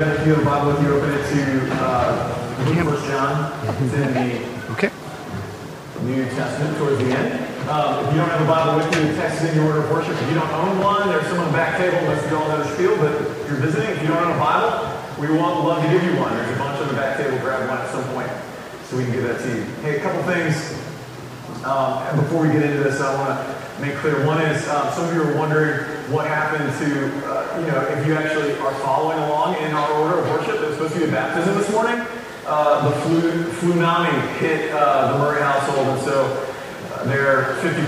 If you have a Bible with you, open it to uh, First John. It's in the Okay. New Testament towards the end. Um, if you don't have a Bible with you, the text is in your order of worship. If you don't own one, there's some on the back table. You all know the spiel, but if you're visiting, if you don't own a Bible, we want love to give you one. There's a bunch on the back table. Grab one at some point so we can give that to you. Hey, a couple things. Um, before we get into this, I want to make clear. One is um, some of you are wondering what happened to, uh, you know, if you actually are following along in our order of worship. There's supposed to be a baptism this morning. Uh, the flu, tsunami hit uh, the Murray household, and so uh, they're 50%,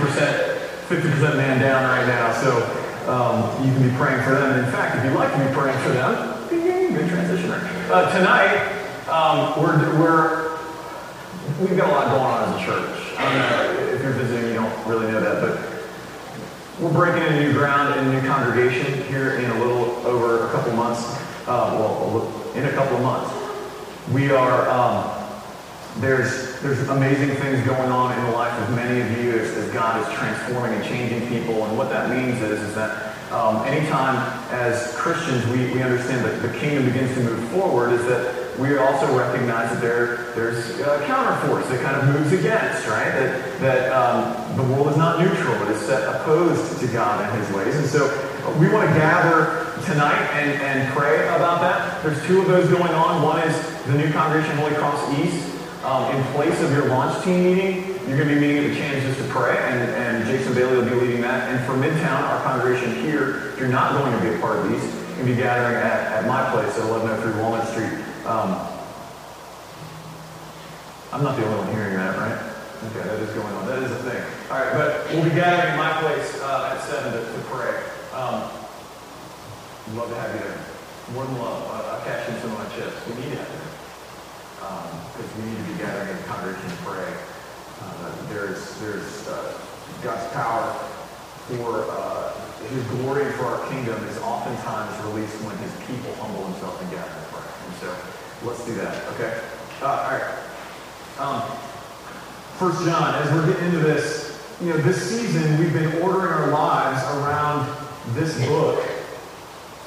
50% man down right now. So um, you can be praying for them. And in fact, if you'd like to be praying for them, good transition. Uh, tonight, um, we're, we're we've got a lot going on as a church. I don't know if you're visiting, you don't really know that, but we're breaking into new ground in a new congregation here in a little over a couple months. Uh, well, in a couple of months, we are. Um, there's there's amazing things going on in the life of many of you as, as God is transforming and changing people. And what that means is is that um, anytime as Christians we, we understand that the kingdom begins to move forward, is that we also recognize that there there's a counterforce that kind of moves against, right? That that um, the world is not neutral; it is set opposed to God and His ways. And so we want to gather tonight and, and pray about that. There's two of those going on. One is the new congregation Holy Cross East. Um, in place of your launch team meeting, you're going to be meeting at the Change just to pray, and, and Jason Bailey will be leading that. And for Midtown, our congregation here, if you're not going to be a part of these, to be gathering at, at my place at 1103 Walnut Street. Um, I'm not the only one hearing that, right? Okay, that is going on. That is a thing. All right, but we'll be gathering at my place uh, at 7 to, to pray. Um, love to have you there. More than love. Uh, I'll cash in some of my chips. We need you because we need to be gathering in the congregation to pray. Uh, there's there's uh, God's power for uh, His glory and for our kingdom is oftentimes released when His people humble themselves and gather so let's do that. Okay. Uh, all right. Um, First John, as we're getting into this, you know, this season we've been ordering our lives around this book,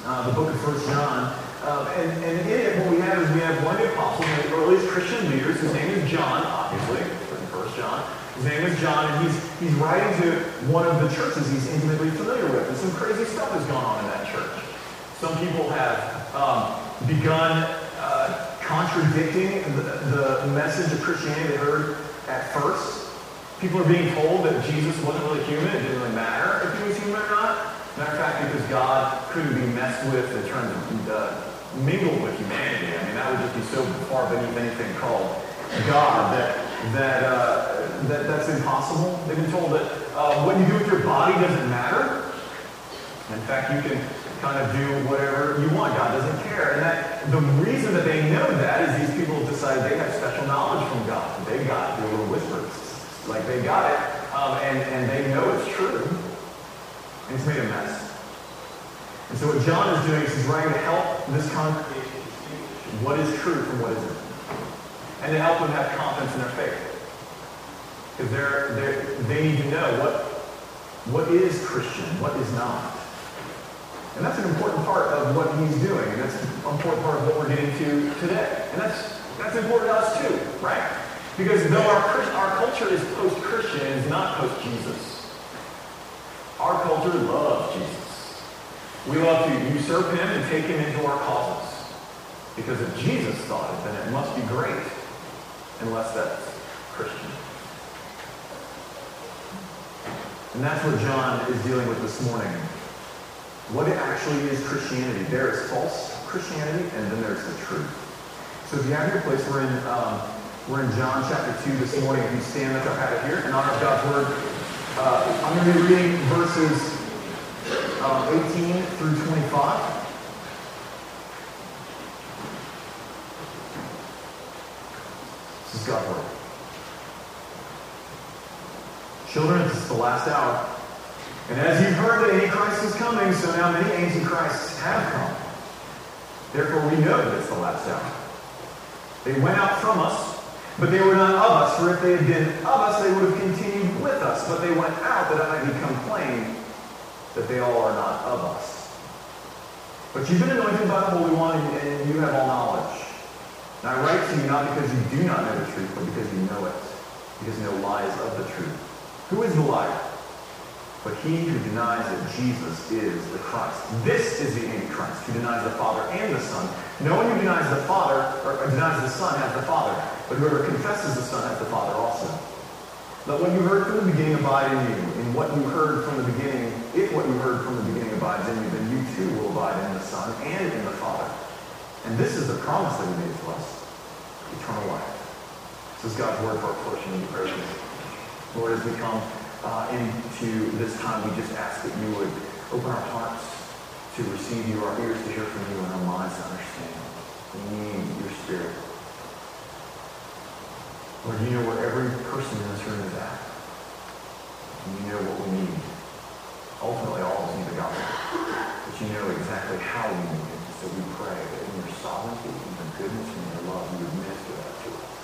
uh, the book of First John. Um, and, and in it, what we have is we have one of the apostles, one of the earliest Christian leaders. His name is John, obviously, from First John. His name is John, and he's he's writing to one of the churches he's intimately familiar with. And some crazy stuff has gone on in that church. Some people have um, begun contradicting the, the message of Christianity they heard at first. People are being told that Jesus wasn't really human. It didn't really matter if he was human or not. Matter of fact, because God couldn't be messed with in terms of uh, mingled with humanity. I mean, that would just be so far beneath anything called God that that uh, that that's impossible. They've been told that uh, what you do with your body doesn't matter. In fact, you can kind of do whatever you want. God doesn't care. And that the reason that they know that is these people decide they have special knowledge from God. They got their little whispers. Like they got it. Um, and, and they know it's true. And it's made a mess. And so what John is doing is he's writing to help this congregation what is true from what isn't. And to help them have confidence in their faith. Because they're, they're, they need to know what, what is Christian, what is not. And that's an important part of what he's doing. And that's an important part of what we're getting to today. And that's, that's important to us too, right? Because though our, our culture is post-Christian, it's not post-Jesus. Our culture loves Jesus. We love to usurp him and take him into our causes. Because if Jesus thought it, then it must be great. Unless that's Christian. And that's what John is dealing with this morning. What it actually is Christianity. There is false Christianity, and then there's the truth. So if you have your place, we're in um, we're in John chapter 2 this morning. If you stand up, I have it here. In honor of God's word, uh, I'm going to be reading verses uh, 18 through 25. This is God's word. Children, this is the last hour. And as you've heard that Antichrist is coming, so now many Antichrists have come. Therefore, we know that it's the last hour. They went out from us, but they were not of us. For if they had been of us, they would have continued with us. But they went out that it might become plain that they all are not of us. But you've been anointed by the Holy One and, you have all knowledge. And I write to you not because you do not know the truth, but because you know it. Because no lies of the truth. Who is the liar? But he who denies that Jesus is the Christ. This is the Antichrist, who denies the Father and the Son. No one who denies the Father, or denies the Son, has the Father. But whoever confesses the Son has the Father also. Let what you heard from the beginning abide in you. And what you heard from the beginning, if what you heard from the beginning abides in you, then you too will abide in the Son and in the Father. And this is the promise that he made to us, eternal life. This is God's word for our portion in the prayer. Lord, as we come uh, into this time, we just ask that you would open our hearts to receive you, our ears to hear from you, and our minds to understand. We need your spirit. Lord, you know where every person in this room is at. And you know what we need. Ultimately, all of us need the gospel. But you know exactly how we need it. So we pray that in your sovereignty, in your goodness, and your love, you would minister that to us.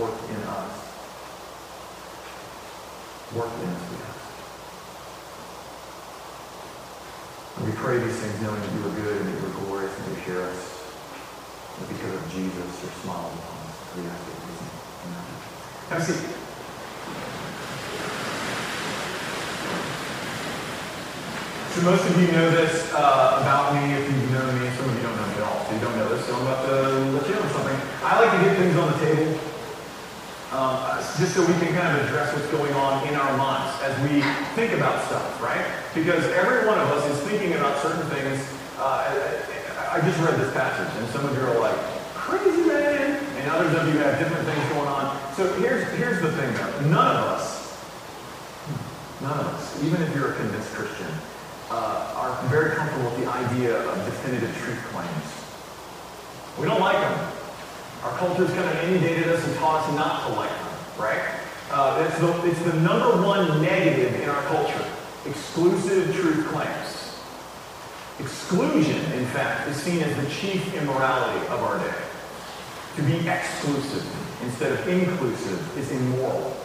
Work in us. Work in us, we ask. And we pray these things knowing that you are good and that you are glorious and you hear us. And because of Jesus, your smile upon us. We ask it. Amen. Have a seat. So most of you know this uh, about me if you've known me. Some of you don't know me at all. So you don't know this. So I'm about to let you know something. I like to get things on the table um, just so we can kind of address what's going on in our minds as we think about stuff, right? Because every one of us is thinking about certain things. Uh, I just read this passage, and some of you are like, crazy man, and others of you have different things going on. So here's, here's the thing, though. None of us, none of us, even if you're a convinced Christian, uh, are very comfortable with the idea of definitive truth claims. We don't like them. Our culture's kind of inundated us and taught us not to like them, right? Uh, it's, the, it's the number one negative in our culture. Exclusive truth claims. Exclusion, in fact, is seen as the chief immorality of our day. To be exclusive instead of inclusive is immoral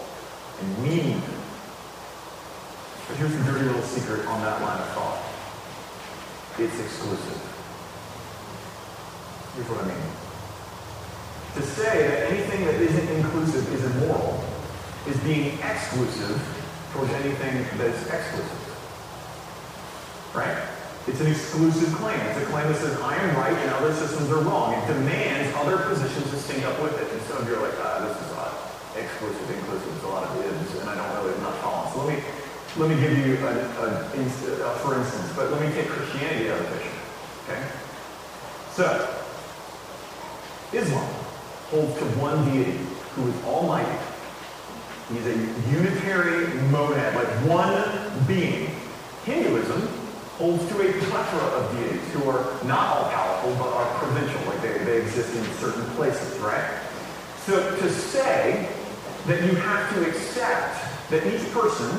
and mean. But here's the dirty little secret on that line of thought. It's exclusive. Here's what I mean. To say that anything that isn't inclusive is immoral is being exclusive towards anything that is exclusive. Right? It's an exclusive claim. It's a claim that says, I am right and other systems are wrong. It demands other positions to sync up with it. And some of you are like, ah, this is odd. Exclusive, inclusive, it's a lot of ifs, and I don't really, I'm not following. So let me, let me give you a, a, a, for instance, but let me take Christianity out of the picture. Okay? So, Islam holds to one deity who is almighty. He's a unitary monad, like one being. Hinduism holds to a plethora of deities who are not all powerful but are provincial, like they, they exist in certain places, right? So to say that you have to accept that each person,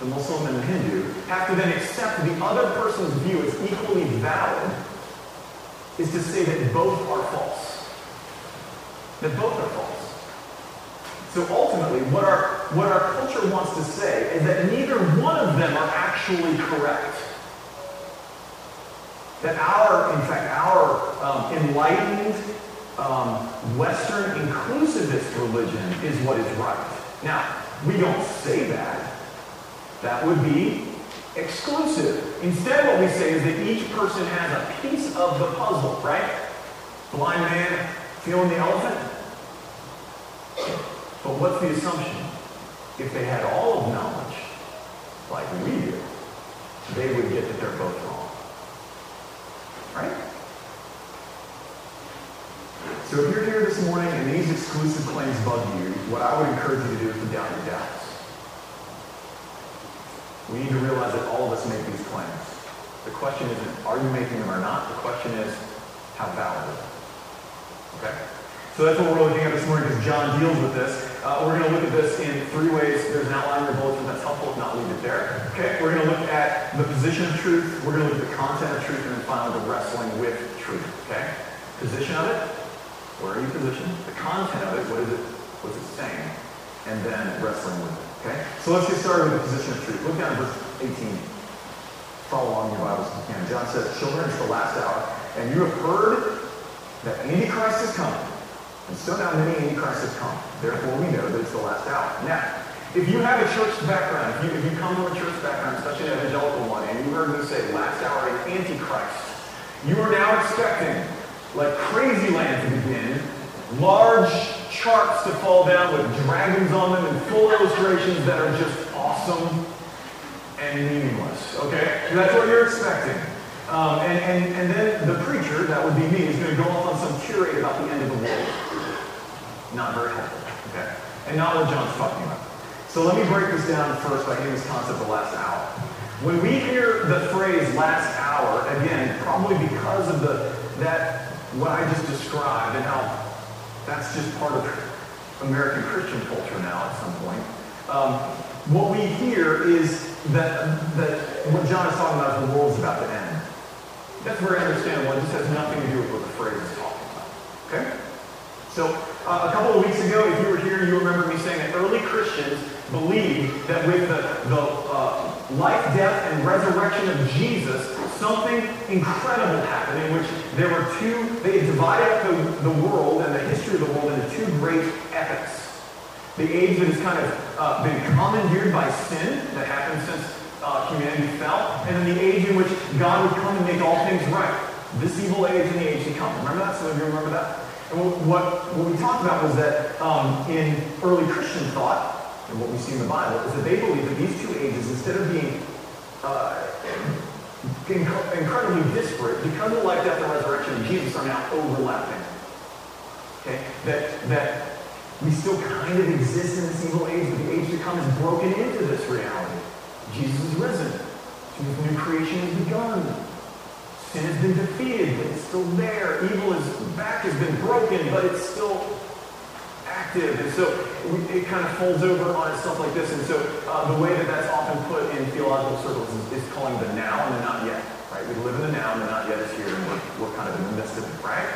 the Muslim and the Hindu, have to then accept the other person's view as equally valid is to say that both are false that both are false. So ultimately, what our, what our culture wants to say is that neither one of them are actually correct. That our, in fact, our um, enlightened, um, Western inclusivist religion is what is right. Now, we don't say that. That would be exclusive. Instead, what we say is that each person has a piece of the puzzle, right? Blind man feeling the elephant? But what's the assumption? If they had all of knowledge, like we do, they would get that they're both wrong. Right? So if you're here this morning and these exclusive claims bug you, what I would encourage you to do is to doubt your doubts. We need to realize that all of us make these claims. The question isn't, are you making them or not? The question is, how valid? Okay? So that's what we're looking at this morning because John deals with this. Uh, we're going to look at this in three ways. There's an outline in your bulletin that's helpful. If not, leave it there. Okay? We're going to look at the position of truth. We're going to look at the content of truth. And then finally, the wrestling with truth. Okay? Position of it. Where are you positioned? The content of it. What is it? What's it saying? And then wrestling with it. Okay? So let's get started with the position of truth. Look down at verse 18. Follow along in your Bibles if you can. John says, Children, it's the last hour, and you have heard that Antichrist is coming. And so now many Antichrists have come. Therefore, we know that it's the last hour. Now, if you have a church background, if you, if you come from a church background, especially an evangelical one, and you heard me say last hour and Antichrist, you are now expecting, like crazy land to begin, large charts to fall down with dragons on them and full illustrations that are just awesome and meaningless. Okay? So that's what you're expecting. Um, and, and, and then the preacher, that would be me, is going to go off on some curate about the end of the world. Not very helpful. Okay? And not what John's talking about. So let me break this down first by hitting this concept of last hour. When we hear the phrase last hour, again, probably because of the that what I just described and how that's just part of American Christian culture now at some point. Um, what we hear is that, that what John is talking about is the world's about to end. That's very understandable. It just has nothing to do with what the phrase is talking about. Okay? So uh, a couple of weeks ago, if you were here, you remember me saying that early Christians believed that with the, the uh, life, death, and resurrection of Jesus, something incredible happened in which there were two, they divided up the, the world and the history of the world into two great epochs. The age that has kind of uh, been commandeered by sin that happened since uh, humanity fell, and then the age in which God would come and make all things right. This evil age and the age to come. Remember that? Some of you remember that? And what, what we talked about was that um, in early Christian thought, and what we see in the Bible, is that they believe that these two ages, instead of being uh, inc- incredibly disparate, because of the life, death, and resurrection of Jesus are now overlapping. Okay? That, that we still kind of exist in this evil age, but the age to come is broken into this reality. Jesus is risen. The new creation has begun. Sin has been defeated, but it's still there. Evil is back has been broken, but it's still active. And so it kind of folds over on itself like this. And so uh, the way that that's often put in theological circles is, is, calling the now and the not yet. Right? We live in the now and the not yet is here, and we're, we're kind of in the midst of it, right?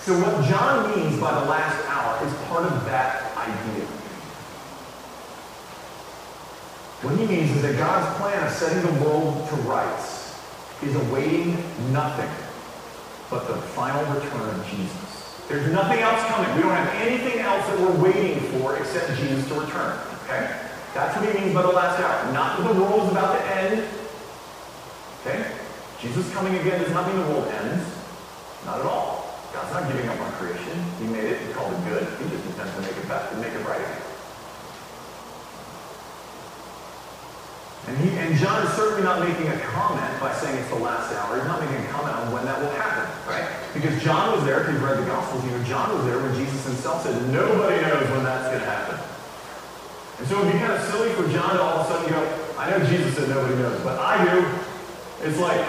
So what John means by the last hour is part of that idea. What he means is that God's plan of setting the world to rights is awaiting nothing but the final return of Jesus. There's nothing else coming. We don't have anything else that we're waiting for except Jesus to return. Okay? That's what he means by the last hour. Not that the world is about to end. Okay? Jesus coming again does not mean the world ends. Not at all. God's not giving up on creation. He made it. He called it good. He just intends to make it better, to make it right again. And, he, and John is certainly not making a comment by saying it's the last hour. He's not making a comment on when that will happen, right? Because John was there, if you've read the Gospels, you know, John was there when Jesus himself said, nobody knows when that's going to happen. And so it would be kind of silly for John to all of a sudden go, I know Jesus said nobody knows, but I do. It's like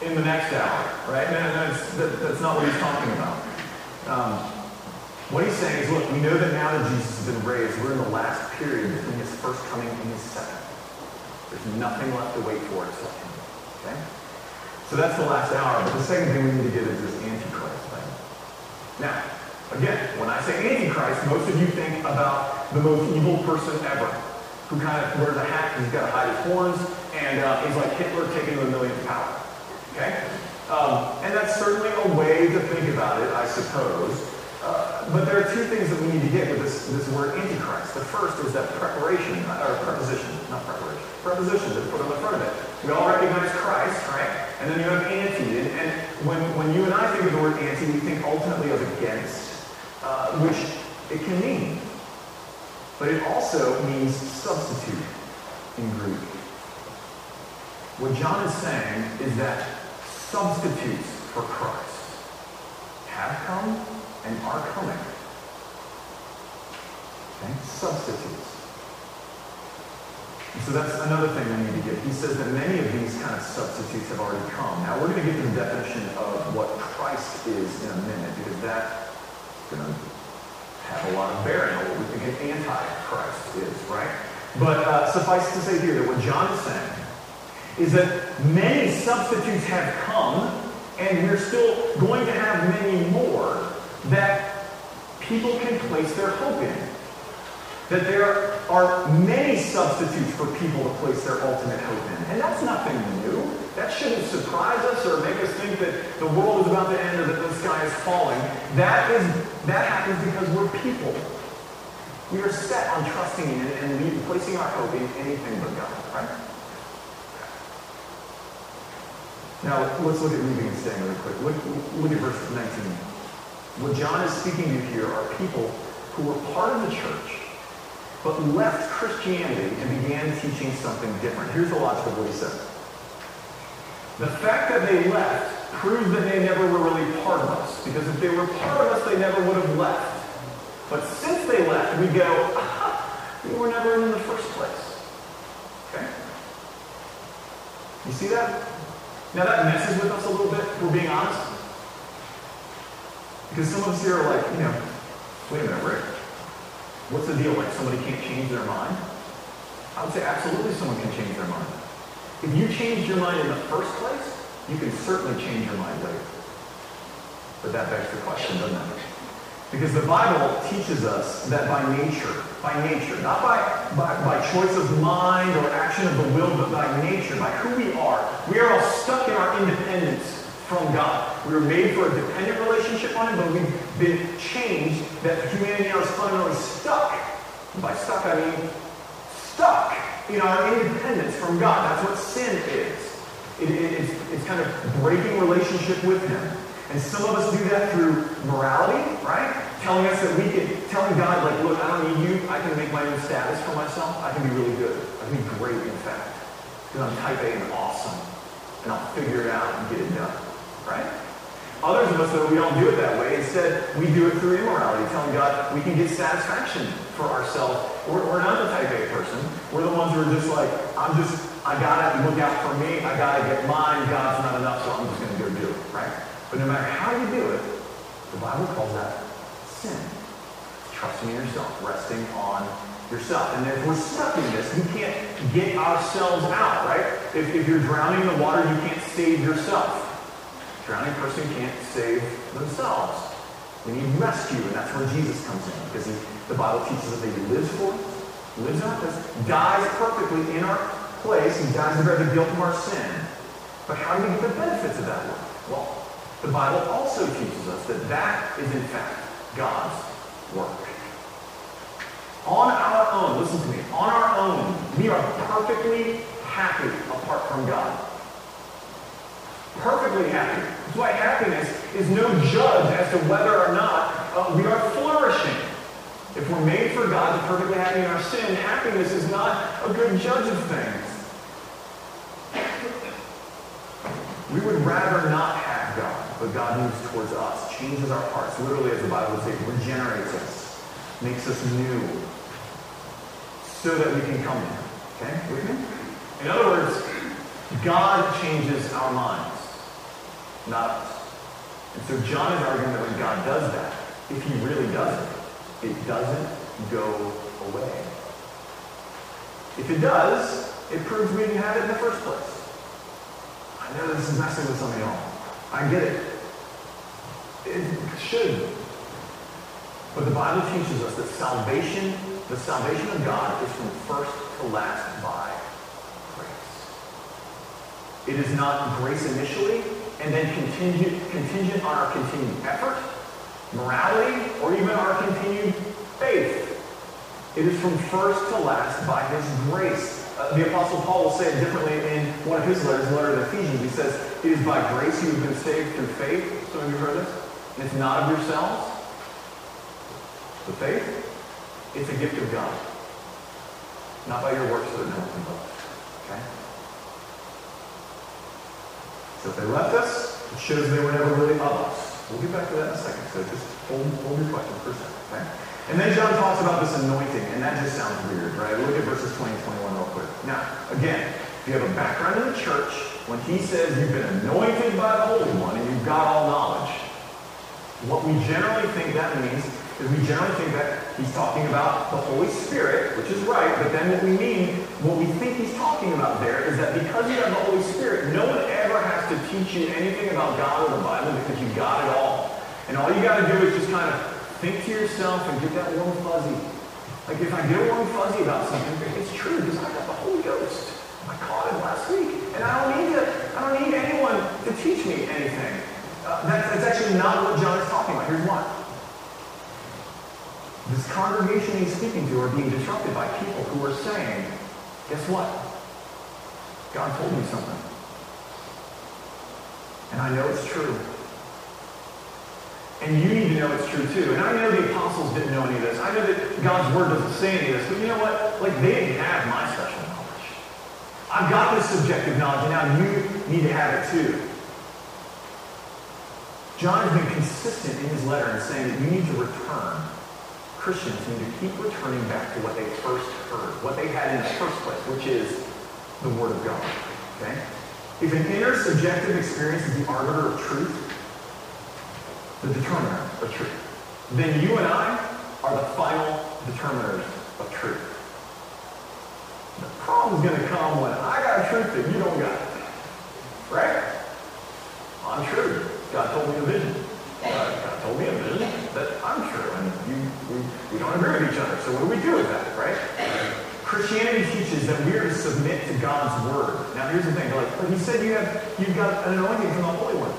in the next hour, right? That, that's not what he's talking about. Um, what he's saying is, look, we know that now that Jesus has been raised, we're in the last period between his first coming and his second. There's nothing left to wait for except him. Okay? So that's the last hour. But the second thing we need to get is this Antichrist thing. Now, again, when I say Antichrist, most of you think about the most evil person ever, who kind of wears a hat, he's got to hide his horns, and uh, he's like Hitler taking the millionth power. Okay? Um, and that's certainly a way to think about it, I suppose. Uh, but there are two things that we need to get with this, this word Antichrist. The first is that preparation, or preposition, not preparation preposition that's put on the front of it. We all recognize Christ, right? And then you have anti. And, and when, when you and I think of the word anti, we think ultimately of against, uh, which it can mean. But it also means substitute in Greek. What John is saying is that substitutes for Christ have come and are coming. Okay? Substitutes. So that's another thing we need to get. He says that many of these kind of substitutes have already come. Now we're going to get the definition of what Christ is in a minute because that's going to have a lot of bearing on what we think an anti-Christ is, right? But uh, suffice to say here that what John is saying is that many substitutes have come and we're still going to have many more that people can place their hope in. That there are many substitutes for people to place their ultimate hope in. And that's nothing new. That shouldn't surprise us or make us think that the world is about to end or that the sky is falling. That is that happens because we're people. We are set on trusting in and placing our hope in anything but God, right? Now, let's look at leaving and staying really quick. Look, look at verse 19. What John is speaking to here are people who were part of the church, but left Christianity and began teaching something different. Here's the logic of. The fact that they left proves that they never were really part of us, because if they were part of us, they never would have left. But since they left, we go, we were never in, the first place. Okay? You see that? Now that messes with us a little bit, we're being honest. Because some of us here are like, you know, wait a minute, Rick. What's the deal? Like somebody can't change their mind? I would say absolutely someone can change their mind. If you changed your mind in the first place, you can certainly change your mind later. But that begs the question, doesn't it? Because the Bible teaches us that by nature, by nature, not by, by, by choice of mind or action of the will, but by nature, by who we are, we are all stuck in our independence from God. We were made for a dependent relationship on Him, but we've been changed that humanity is fundamentally stuck. By stuck, I mean stuck in our independence from God. That's what sin is. It, it, it's, it's kind of breaking relationship with Him. And some of us do that through morality, right? Telling us that we can, telling God, like, look, I don't need you. I can make my own status for myself. I can be really good. I can be great, in fact. Because I'm type A and awesome. And I'll figure it out and get it done, right? Others of us, though, we don't do it that way. Instead, we do it through immorality, telling God we can get satisfaction for ourselves. We're, we're not the type A person. We're the ones who are just like, I'm just, I gotta look out for me. I gotta get mine. God's not enough, so I'm just gonna go do it, right? But no matter how you do it, the Bible calls that sin. Trusting in yourself, resting on yourself. And if we're stuck in this, we can't get ourselves out, right? If, if you're drowning in the water, you can't save yourself. Drowning person can't save themselves. We need rescue, and that's where Jesus comes in. Because he, the Bible teaches that he lives for us, lives out us, dies perfectly in our place. He dies to bear the guilt of our sin. But how do we get the benefits of that work? Well, the Bible also teaches us that that is in fact God's work. On our own, listen to me, on our own, we are perfectly happy apart from God. Perfectly happy. That's why happiness is no judge as to whether or not uh, we are flourishing. If we're made for God to perfectly happy in our sin, happiness is not a good judge of things. We would rather not have God but God moves towards us, changes our hearts. Literally, as the Bible would say, regenerates us, makes us new, so that we can come to Him. Okay? With me? In other words, God changes our minds, not us. And so John is arguing that when God does that, if he really does it, it doesn't go away. If it does, it proves we didn't have it in the first place. I know this is messing with some of y'all. I get it. It should. But the Bible teaches us that salvation, the salvation of God is from first to last by grace. It is not grace initially and then contingent, contingent on our continued effort, morality, or even our continued faith. It is from first to last by his grace. Uh, the Apostle Paul will say it differently in one of his letters, the letter to Ephesians. He says, It is by grace you have been saved through faith. Some of you heard this. And it's not of yourselves. The faith, it's a gift of God. Not by your works that no one can. Okay? So if they left us, it shows they were never really of us. We'll get back to that in a second. So just hold, hold your question for a second. Okay? And then John talks about this anointing, and that just sounds weird, right? Look at verses 20 and 21 real quick. Now, again, if you have a background in the church, when he says you've been anointed by the Holy One and you've got all knowledge, what we generally think that means is we generally think that he's talking about the Holy Spirit, which is right, but then what we mean, what we think he's talking about there is that because you have the Holy Spirit, no one to teach you anything about God or the Bible because you got it all. And all you got to do is just kind of Think to yourself and get that warm fuzzy. Like if I get warm fuzzy about something, it's true because I got the Holy Ghost. I caught it last week. And I don't need to, I don't need anyone to teach me anything. Uh, that's, that's actually not what John is talking about. Here's why. This congregation he's speaking to are being disrupted by people who are saying, guess what? God told me something. And I know it's true. And you need to know it's true too. And I know the apostles didn't know any of this. I know that God's word doesn't say any of this. But you know what? Like they didn't have my special knowledge. I've got this subjective knowledge, and now you need to have it too. John has been consistent in his letter in saying that you need to return. Christians need to keep returning back to what they first heard, what they had in the first place, which is the Word of God. Okay? If an inner subjective experience is the arbiter of truth, the determiner of truth, then you and I are the final determiners of truth. The problem's going to come when I got a truth that you don't got. Right? I'm true. God told me a vision. Uh, God told me a vision that I'm true, and you, we, we don't agree with each other. So what do we do with that, right? Christianity teaches that we are to submit to God's word. Now here's the thing, like, he said you have you've got an anointing from the Holy One.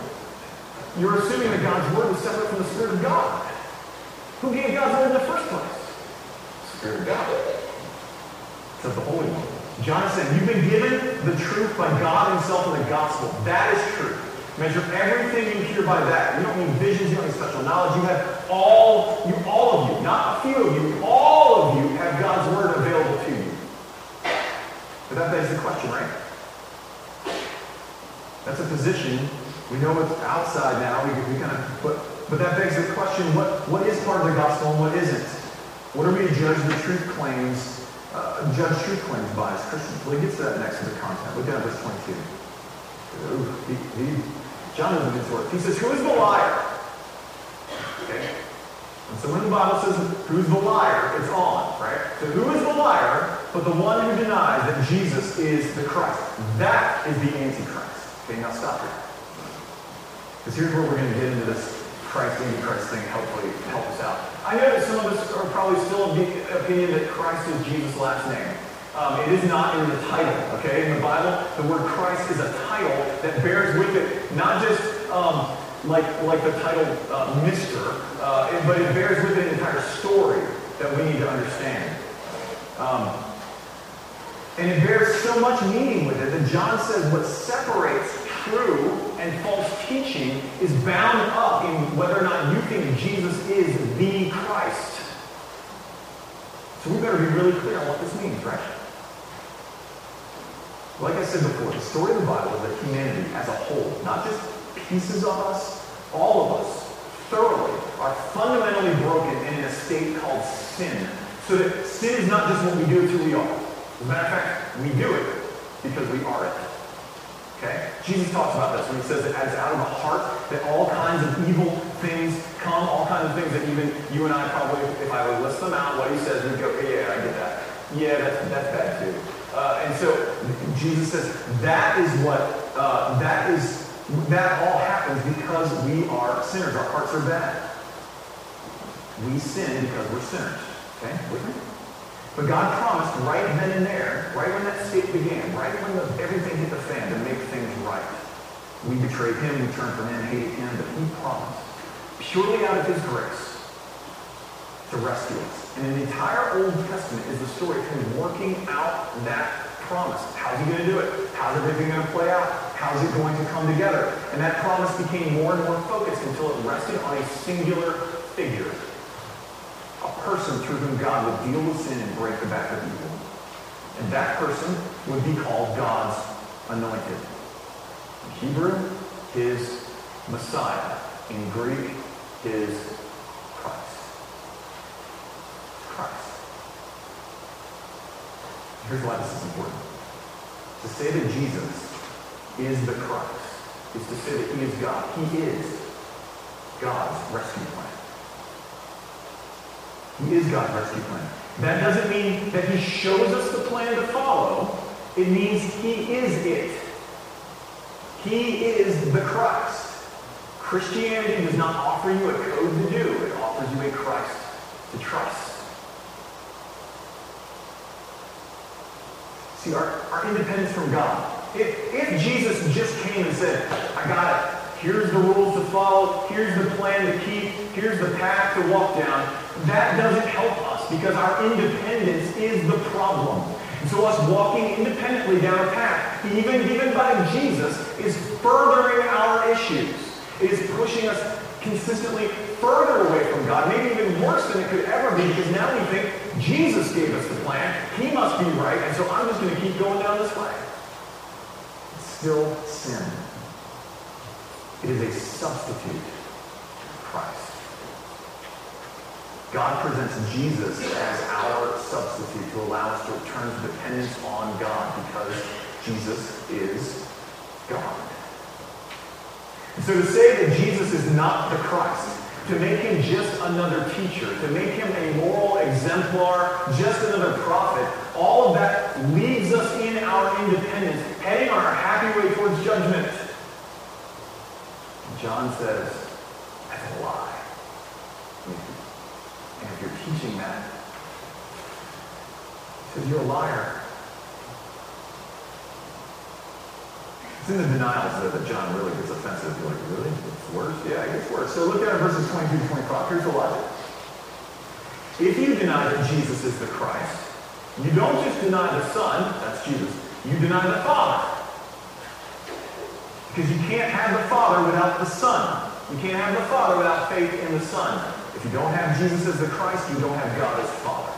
You're assuming that God's word is separate from the Spirit of God. Who gave God's word in the first place? Spirit of God. Says the Holy One. John said, you've been given the truth by God himself in the gospel. That is true. Measure everything you hear by that. You don't need visions, you don't need special knowledge. You have all, you all of you, not a few of you, all of you have God's word. But that begs the question, right? That's a position. We know it's outside now. We, we kind of but but that begs the question, what, what is part of the gospel and what isn't? What are we to judge the truth claims, uh, judge truth claims by as Christians? Well, he gets to that next in the content. Look down at verse 22. Ooh, he, he, John doesn't get to. He says, who is the liar? Okay? And so when the Bible says, who's the liar, it's on, right? So who is but the one who denies that Jesus is the Christ? That is the Antichrist. Okay, now stop here. Because here's where we're going to get into this Christ, Antichrist thing, hopefully help us out. I know that some of us are probably still of the opinion that Christ is Jesus' last name. Um, it is not in the title, okay? In the Bible, the word Christ is a title that bears with it not just um, like, like the title uh, Mr., uh, but it bears with it an entire story that we need to understand. Um, and it bears so much meaning with it that John says what separates true and false teaching is bound up in whether or not you think Jesus is the Christ. So we better be really clear on what this means, right? Like I said before, the story of the Bible is that humanity as a whole, not just pieces of us, all of us, thoroughly, are fundamentally broken and in a state called sin. So that sin is not just what we do, it's who we are. As a matter of fact, we do it because we are it. Okay? Jesus talks about this when he says that as out of the heart that all kinds of evil things come, all kinds of things that even you and I probably, if I would list them out, what he says, we'd go, yeah, I get that. Yeah, that's, that's bad too. Uh, and so Jesus says that is what, uh, that is, that all happens because we are sinners. Our hearts are bad. We sin because we're sinners. Okay? With me? But God promised right then and there, right when that state began, right when the, everything hit the fan to make things right. We betrayed him, we turned from him, hated him, but he promised, purely out of his grace, to rescue us. And the entire Old Testament is the story of him working out that promise. How's he going to do it? How's everything going to play out? How's it going to come together? And that promise became more and more focused until it rested on a singular figure. A person through whom God would deal with sin and break the back of evil. And that person would be called God's anointed. In Hebrew, his Messiah. In Greek, his Christ. Christ. Here's why this is important. To say that Jesus is the Christ is to say that he is God. He is God's rescue plan. He is God's rescue plan. That doesn't mean that he shows us the plan to follow. It means he is it. He is the Christ. Christianity does not offer you a code to do. It offers you a Christ to trust. See, our, our independence from God. If, if Jesus just came and said, I got it, here's the rules to follow, here's the plan to keep, here's the path to walk down, that doesn't help us because our independence is the problem. And so us walking independently down a path, even given by Jesus, is furthering our issues. It is pushing us consistently further away from God, maybe even worse than it could ever be, because now we think Jesus gave us the plan, he must be right, and so I'm just going to keep going down this way. It's still sin. It is a substitute Christ. God presents Jesus as our substitute to allow us to return to dependence on God because Jesus is God. And so to say that Jesus is not the Christ, to make him just another teacher, to make him a moral exemplar, just another prophet, all of that leaves us in our independence, heading on our happy way towards judgment. John says, that's a lie. And if you're teaching that, he says, you're a liar. It's in the denials that John really gets offensive. You're like, really? It's worse? Yeah, it gets worse. So look at verses 22 to 25. Here's the logic. If you deny that Jesus is the Christ, you don't just deny the Son, that's Jesus, you deny the Father. Because you can't have the Father without the Son. You can't have the Father without faith in the Son. If you don't have Jesus as the Christ, you don't have God as Father.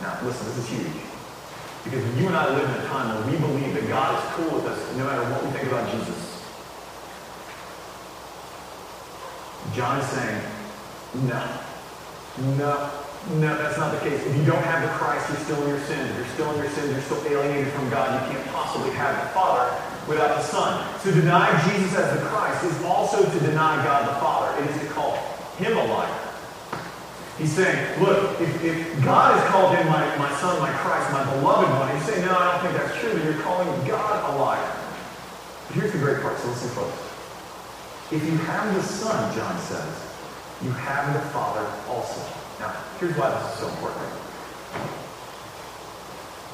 Now, listen, this is huge. Because you and I live in a time where we believe that God is cool with us no matter what we think about Jesus. John is saying, no. No. No, that's not the case. If you don't have the Christ, you're still in your sins. If you're still in your sins, you're still alienated from God. You can't possibly have the Father without the Son. To deny Jesus as the Christ is also to deny God the Father. It is to call him a liar. He's saying, look, if, if God has called him my, my son, my Christ, my beloved one, he's saying, no, I don't think that's true, then you're calling God a liar. But here's the great part, so listen close. If you have the Son, John says, you have the Father also. Now, here's why this is so important.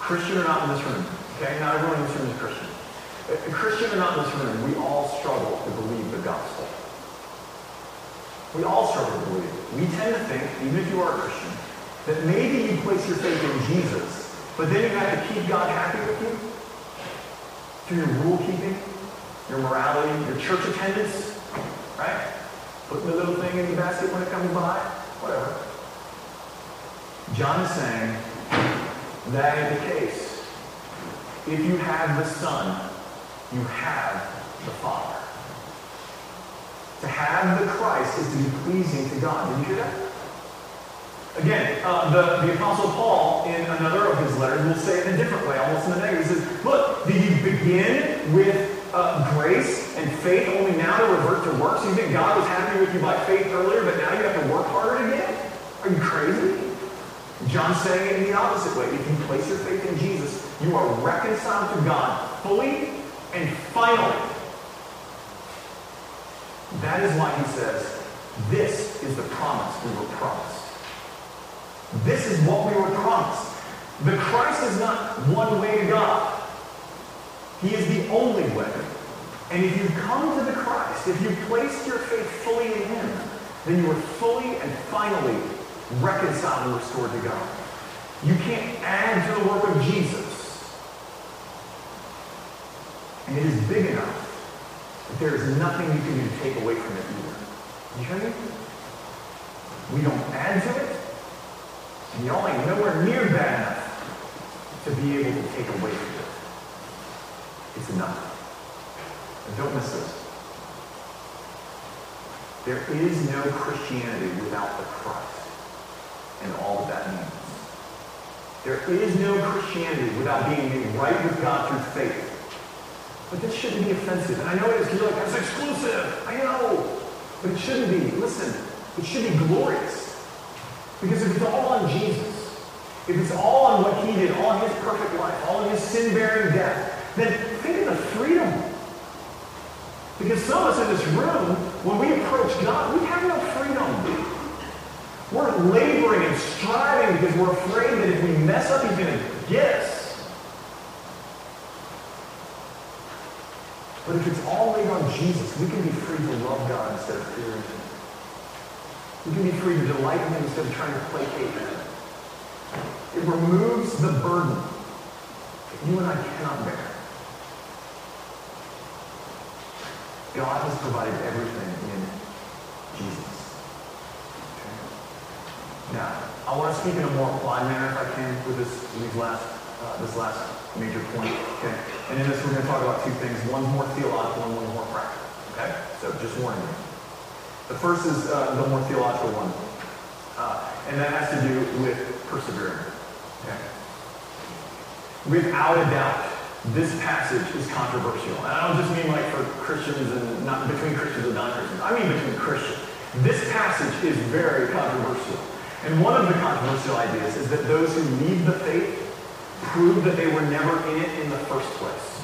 Christian or not in this room, okay? Not everyone in this room is Christian. Uh, Christian or not in this room, we all struggle to believe the gospel. We all struggle to believe it. We tend to think, even if you are a Christian, that maybe you place your faith in Jesus, but then you have to keep God happy with you through your rule keeping, your morality, your church attendance, right? Putting the little thing in the basket when it comes by, whatever. John is saying that ain't the case. If you have the Son, you have the Father. To have the Christ is to be pleasing to God. Did you hear that? Again, uh, the, the Apostle Paul, in another of his letters, will say it in a different way, almost in the negative. He says, look, did you begin with uh, grace and faith only now to revert to works? You think God was happy with you by faith earlier, but now you have to work harder again? Are you crazy? John's saying it in the opposite way. If you place your faith in Jesus, you are reconciled to God fully and finally. That is why he says, this is the promise we were promised. This is what we were promised. The Christ is not one way to God. He is the only way. And if you come to the Christ, if you placed your faith fully in him, then you are fully and finally reconciled and restored to God. You can't add to the work of Jesus. And it is big enough that there is nothing you can do to take away from it either. You hear me? We don't add to it, and y'all ain't nowhere near bad enough to be able to take away from it. It's enough. And don't miss this. There is no Christianity without the Christ and all that that means. There is no Christianity without being made right with God through faith. But this shouldn't be offensive. And I know it is because you're like, that's exclusive. I know. But it shouldn't be. Listen, it should be glorious. Because if it's all on Jesus, if it's all on what he did, all his perfect life, all his sin-bearing death, then think of the freedom. Because some of us in this room, when we approach God, we have because we're afraid that if we mess up, he's going to get. But if it's all laid on Jesus, we can be free to love God instead of fearing him. We can be free to delight in him instead of trying to placate him. It removes the burden that you and I cannot bear. God has provided everything in Jesus. Okay? Now, I want to speak in a more applied manner, if I can, with this, these last, uh, this last major point. Okay? And in this, we're going to talk about two things. One's more theological and more practical. Okay? So just warning you. The first is uh, the more theological one. Uh, and that has to do with persevering. Okay? Without a doubt, this passage is controversial. And I don't just mean like for Christians and not between Christians and non-Christians. I mean between Christians. This passage is very controversial. And one of the controversial ideas is that those who leave the faith prove that they were never in it in the first place.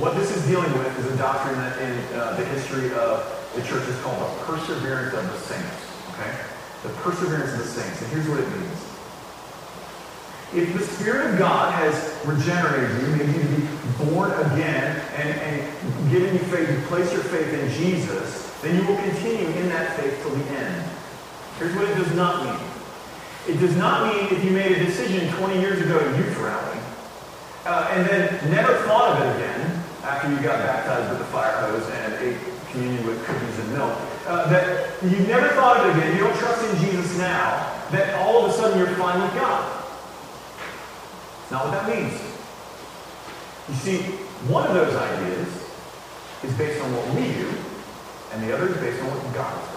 What this is dealing with is a doctrine that in uh, the history of the church is called the perseverance of the saints. Okay? The perseverance of the saints. And here's what it means. If the Spirit of God has regenerated you, made you to be born again, and, and given you faith, you place your faith in Jesus, then you will continue in that faith till the end. Here's what it does not mean. It does not mean if you made a decision 20 years ago at youth rally, uh, and then never thought of it again after you got baptized with the fire hose and ate communion with cookies and milk, uh, that you never thought of it again, you don't trust in Jesus now, that all of a sudden you're fine with God. It's not what that means. You see, one of those ideas is based on what we do, and the other is based on what God done.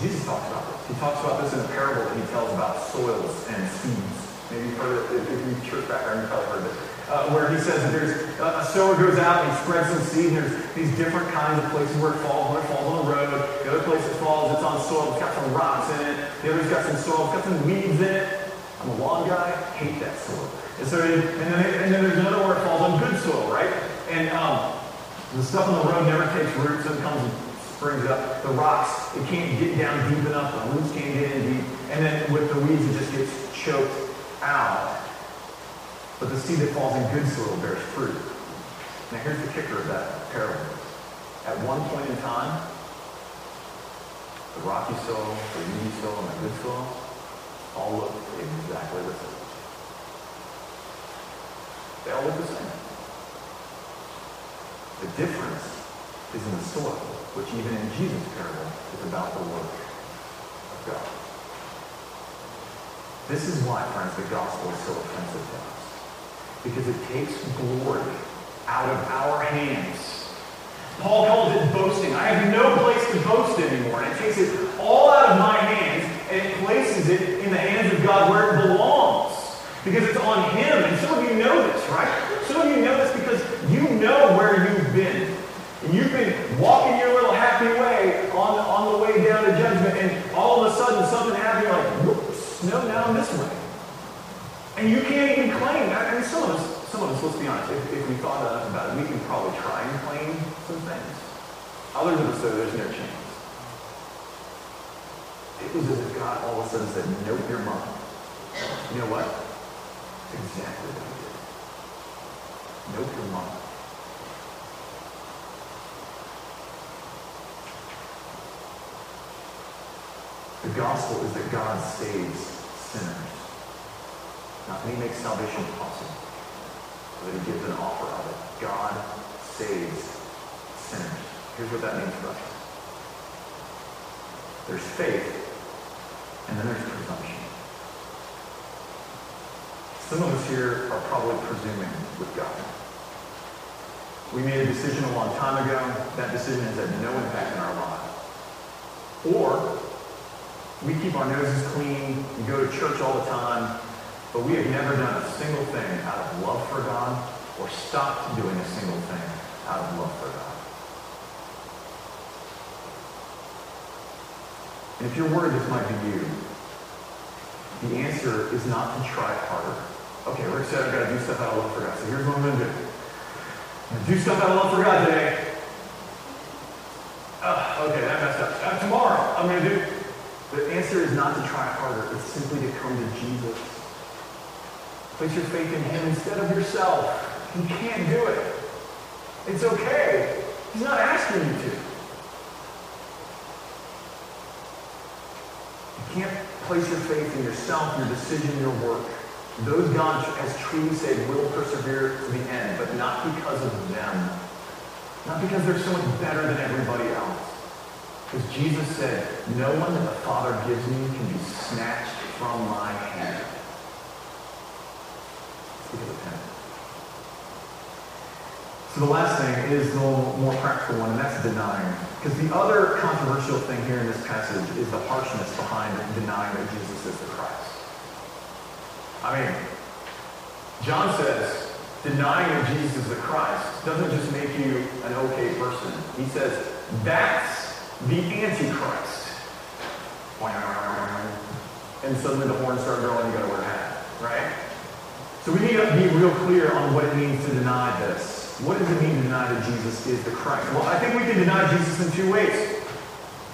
Jesus talks about this. He talks about this in a parable that he tells about soils and seeds. Maybe you've heard it, if you're church background, you've probably heard this. Uh, where he says that there's uh, a sower goes out and he spreads some seed, and there's these different kinds of places where it falls. One it falls on the road, the other place it falls, it's on soil, it's got some rocks in it, the other's got some soil, it's got some weeds in it. I'm a lawn guy, hate that soil. And so, and then, and then there's another where it falls on good soil, right? And um, the stuff on the road never takes roots it comes and springs up. The rocks, it can't get down deep enough. The roots can't get in deep. And then with the weeds, it just gets choked out. But the seed that falls in good soil bears fruit. Now here's the kicker of that parable. At one point in time, the rocky soil, the weedy soil, and the good soil all look exactly the same. They all look the same. The difference is in the soil, which even in Jesus' parable is about the work of God. This is why, friends, the gospel is so offensive to us. Because it takes glory out of our hands. Paul calls it boasting. I have no place to boast anymore. And it takes it all out of my hands and it places it in the hands of God where it belongs. Because it's on Him. And some of you know this, right? Some of you know this because you know where you've been. And you've been walking your little happy way on, on the way down to judgment, and all of a sudden something happens, you're like, whoops, no, now I'm this way. And you can't even claim. I mean, some of us, some of us, let's be honest, if, if we thought enough about it, we can probably try and claim some things. Others of us, though, there's no chance. It was as if God all of a sudden said, nope, you're mine. You know what? Exactly what he did. Nope, you're mine. Gospel is that God saves sinners. Not that he makes salvation possible, but that he gives an offer of it. God saves sinners. Here's what that means for us. There's faith, and then there's presumption. Some of us here are probably presuming with God. We made a decision a long time ago. That decision has had no impact in our lives. Or we keep our noses clean, we go to church all the time, but we have never done a single thing out of love for God or stopped doing a single thing out of love for God. And if you're worried this might be you, the answer is not to try harder. Okay, Rick said I've got to do stuff out of love for God. So here's what I'm going to do. Do stuff out of love for God today. Uh, okay, that messed up. Uh, tomorrow, I'm going to do the answer is not to try harder. It's simply to come to Jesus. Place your faith in him instead of yourself. You can't do it. It's okay. He's not asking you to. You can't place your faith in yourself, your decision, your work. Those God has truly saved will persevere to the end, but not because of them. Not because they're so much better than everybody else. Because Jesus said, no one that the Father gives me can be snatched from my hand. So the last thing is the more practical one, and that's denying. Because the other controversial thing here in this passage is the harshness behind denying that Jesus is the Christ. I mean, John says denying that Jesus is the Christ doesn't just make you an okay person. He says that's the Antichrist. And suddenly the horns start growing, you gotta wear a hat, right? So we need to be real clear on what it means to deny this. What does it mean to deny that Jesus is the Christ? Well, I think we can deny Jesus in two ways.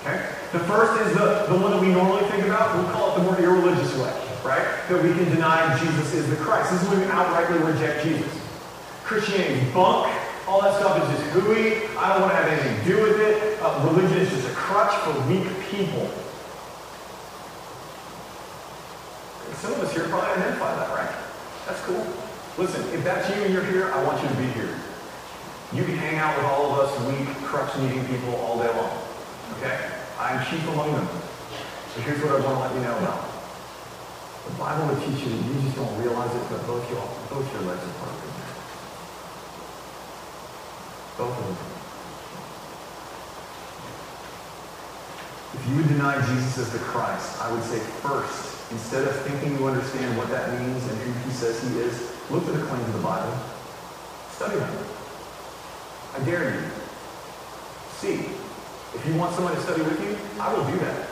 Okay? The first is the, the one that we normally think about. We'll call it the more irreligious way, right? That we can deny Jesus is the Christ. This is when we outrightly reject Jesus. Christianity bunk. All that stuff is just hooey. I don't want to have anything to do with it. Uh, religion is just a crutch for weak people. Some of us here probably identify that, right? That's cool. Listen, if that's you and you're here, I want you to be here. You can hang out with all of us weak, crutch-needing people all day long. Okay? I'm chief among them. So here's what I want to let you know about. The Bible will teach you that you just don't realize it, but both your, both your legs are broken. If you would deny Jesus as the Christ, I would say first, instead of thinking you understand what that means and who he says he is, look at the claims of the Bible. Study them. I dare you. See. If you want someone to study with you, I will do that.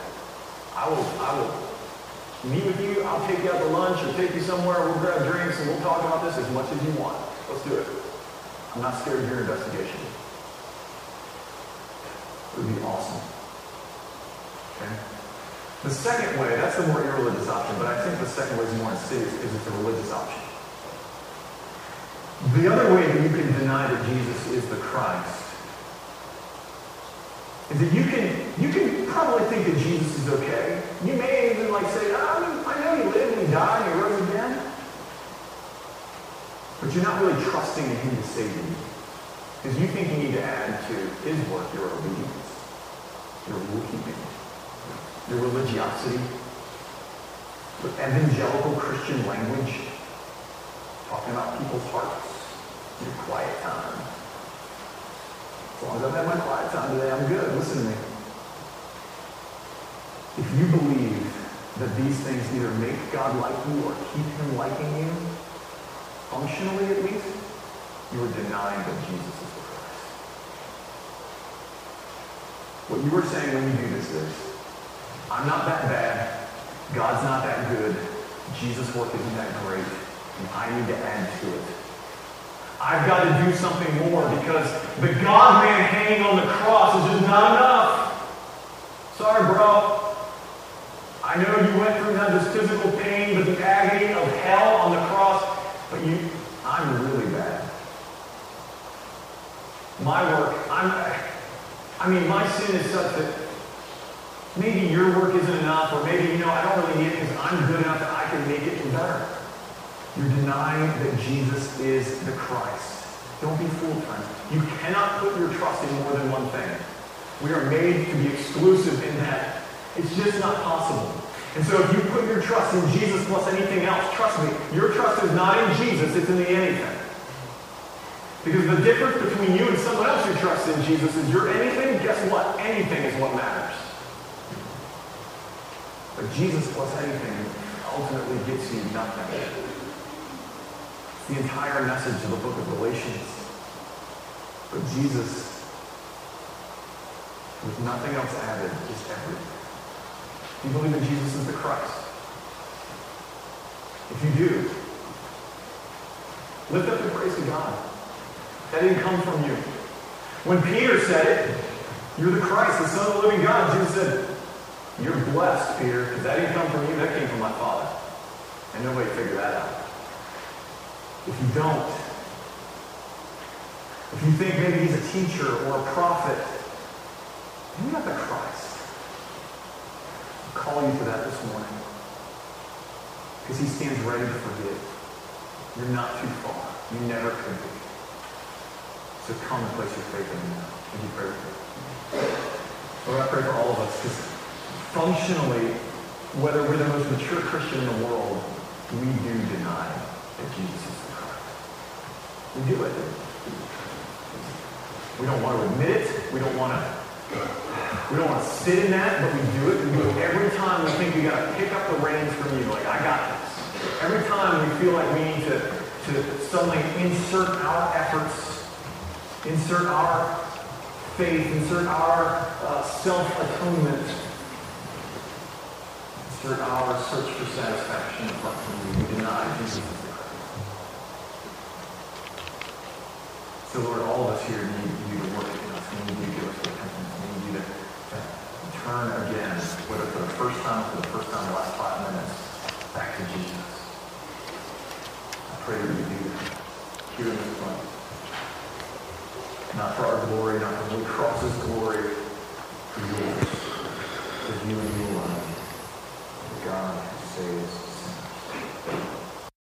I will, I will meet with you. I'll take you out to lunch or take you somewhere. We'll grab drinks and we'll talk about this as much as you want. Let's do it. I'm not scared of your investigation. It would be awesome. Okay? The second way, that's the more irreligious option, but I think the second way is more insidious because it's a religious option. The other way that you can deny that Jesus is the Christ is that you can you can probably think that Jesus is okay. You may even like say, oh, I know he lived and he died and he rose again. But you're not really trusting in him to save you. Because you think you need to add to his work your obedience, your rule keeping, your religiosity, with evangelical Christian language, talking about people's hearts, your quiet time. As long as I've had my quiet time today, I'm good. Listen to me. If you believe that these things either make God like you or keep him liking you, functionally at least, you are denying that Jesus is the Christ. What you are saying when you do this is, I'm not that bad, God's not that good, Jesus' work isn't that great, and I need to add to it. I've got to do something more because the God man hanging on the cross is just not enough. Sorry, bro. I know you went through not just physical pain, but the agony of hell on the cross. But you, I'm really bad. My work, I'm, I mean, my sin is such that maybe your work isn't enough, or maybe, you know, I don't really need it because I'm good enough that I can make it better. You're denying that Jesus is the Christ. Don't be fooled, friends. You cannot put your trust in more than one thing. We are made to be exclusive in that. It's just not possible. And so if you put your trust in Jesus plus anything else, trust me, your trust is not in Jesus, it's in the anything. Because the difference between you and someone else who trusts in Jesus is your anything, guess what? Anything is what matters. But Jesus plus anything ultimately gets you nothing the entire message of the book of Galatians. But Jesus, with nothing else added, is everything. Do you believe that Jesus is the Christ? If you do, lift up your praise to God. That didn't come from you. When Peter said it, you're the Christ, the Son of the living God, Jesus said, you're blessed, Peter, because that didn't come from you, that came from my Father. And nobody figured that out. If you don't, if you think maybe he's a teacher or a prophet, maybe not the Christ. Call you to that this morning. Because he stands ready to forgive. You're not too far. You never could be. So come and place your faith in him now. Would you pray with? Lord, I pray for all of us because functionally, whether we're the most mature Christian in the world, we do deny that Jesus is the Christ. We do it. We don't want to admit it. We don't want to. We don't want to sit in that, but we do it. We do it every time we think we got to pick up the reins from you. Like I got this. Every time we feel like we need to to suddenly insert our efforts, insert our faith, insert our uh, self-atonement, insert our search for satisfaction apart from you. We deny Jesus. So, Lord, all of us here need you to work in us. We need you to give us repentance. We need you to, to turn again, whether for the first time, or for the first time, in the last five minutes, back to Jesus. I pray that you do that here in this place. Not for our glory, not for Blue Cross's glory, for yours. For you and you alone. God saves